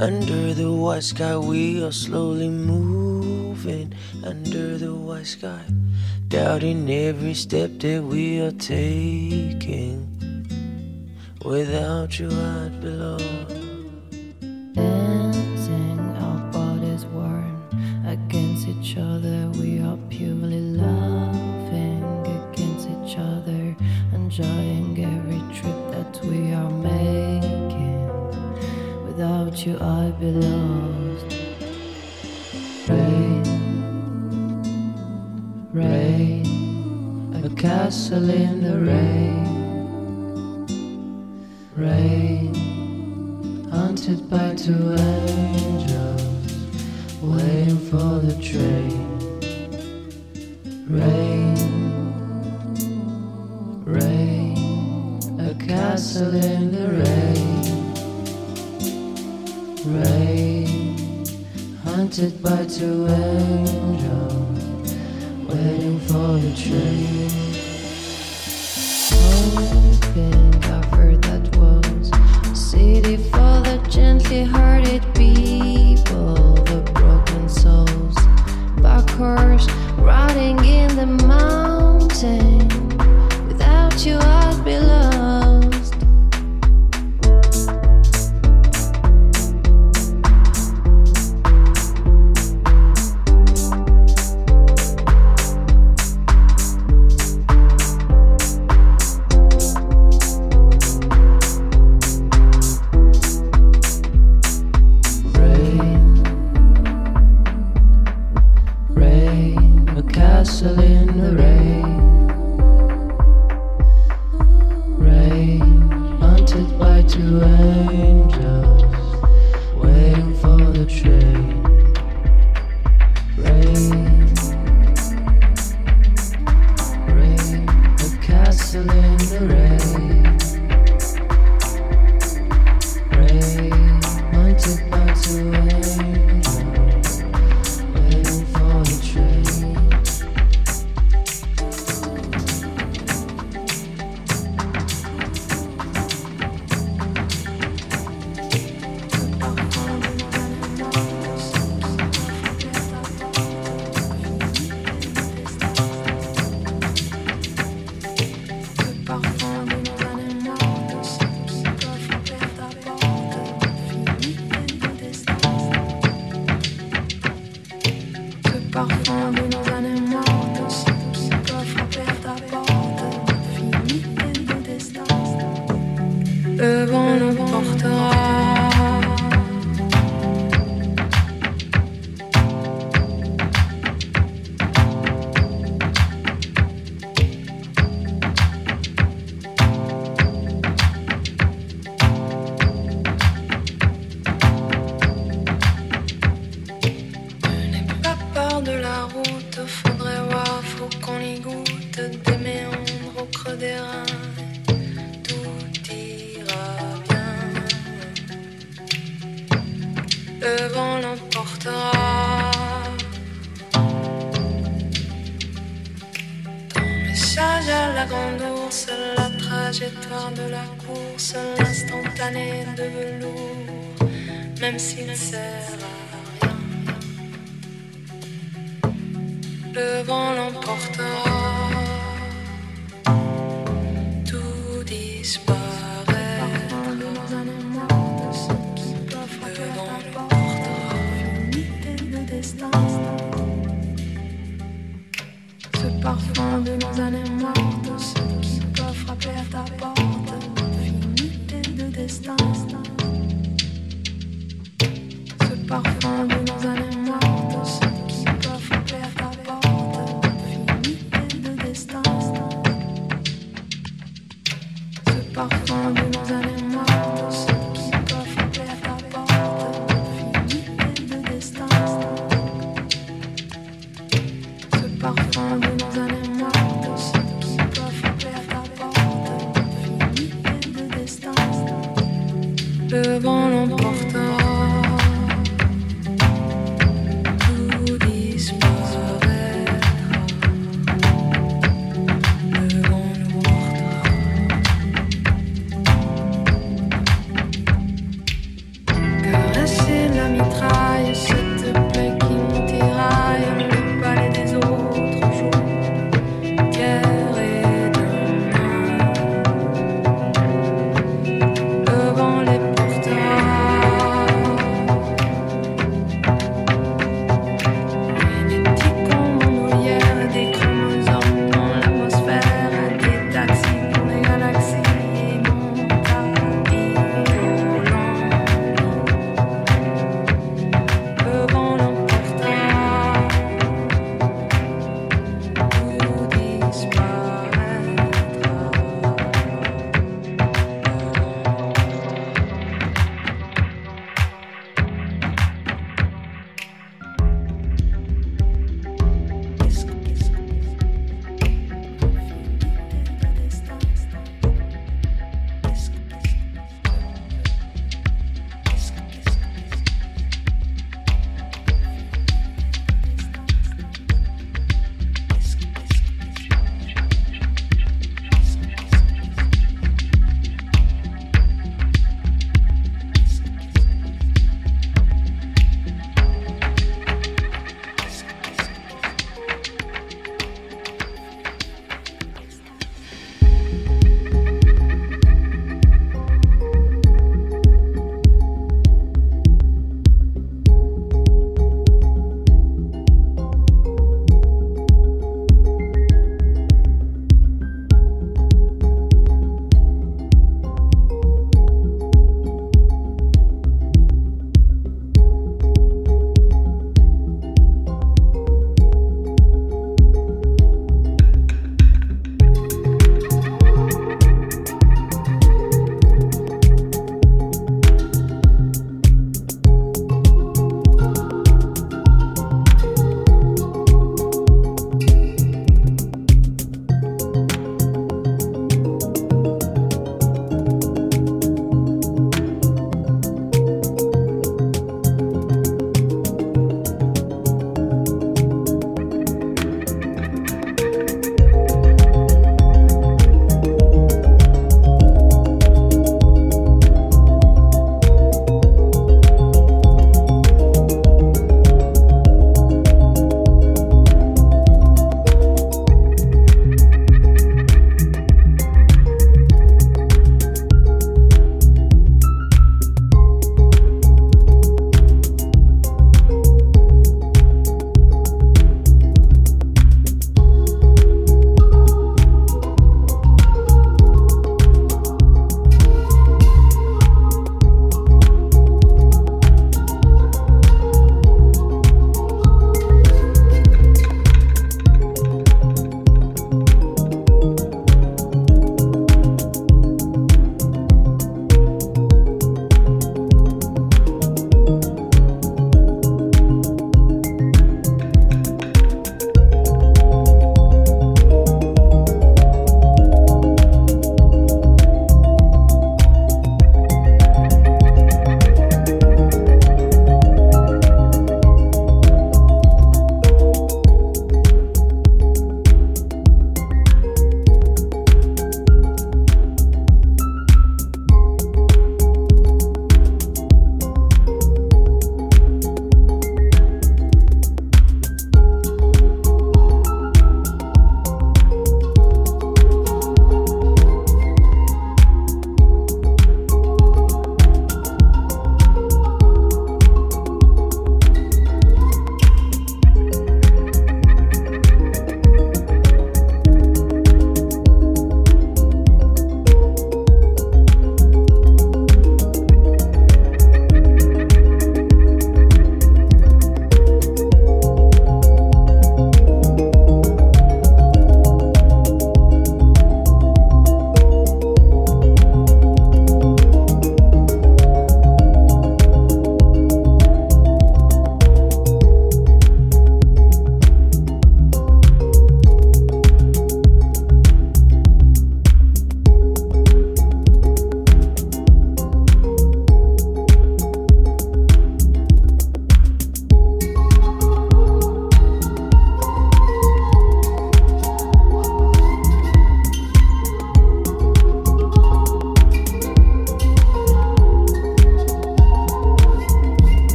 under the white sky. We are slowly moving under the white sky, doubting every step that we are taking. Without you, I'd belong.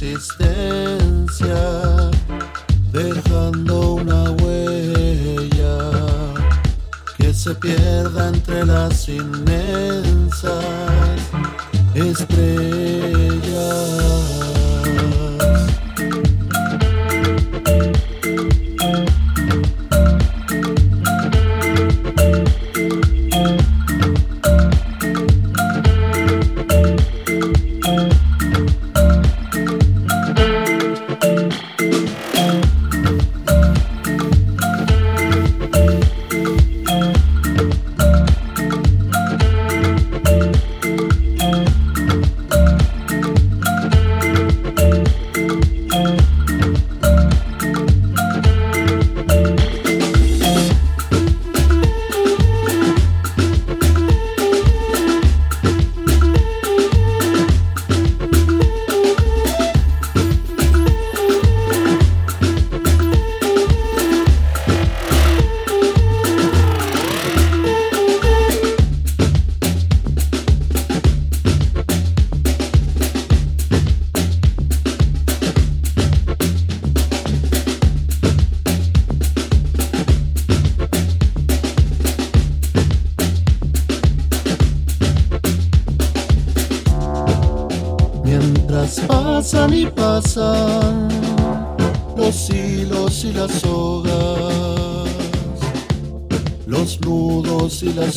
De la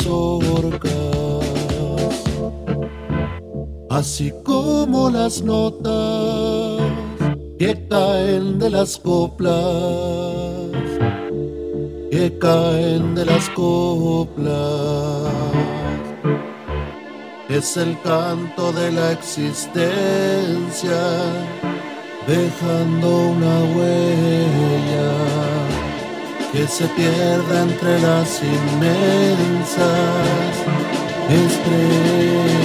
nudos y las orcas, así como las notas que caen de las coplas, que caen de las coplas. Es el canto de la existencia, dejando una huella se pierda entre las inmensas estrellas.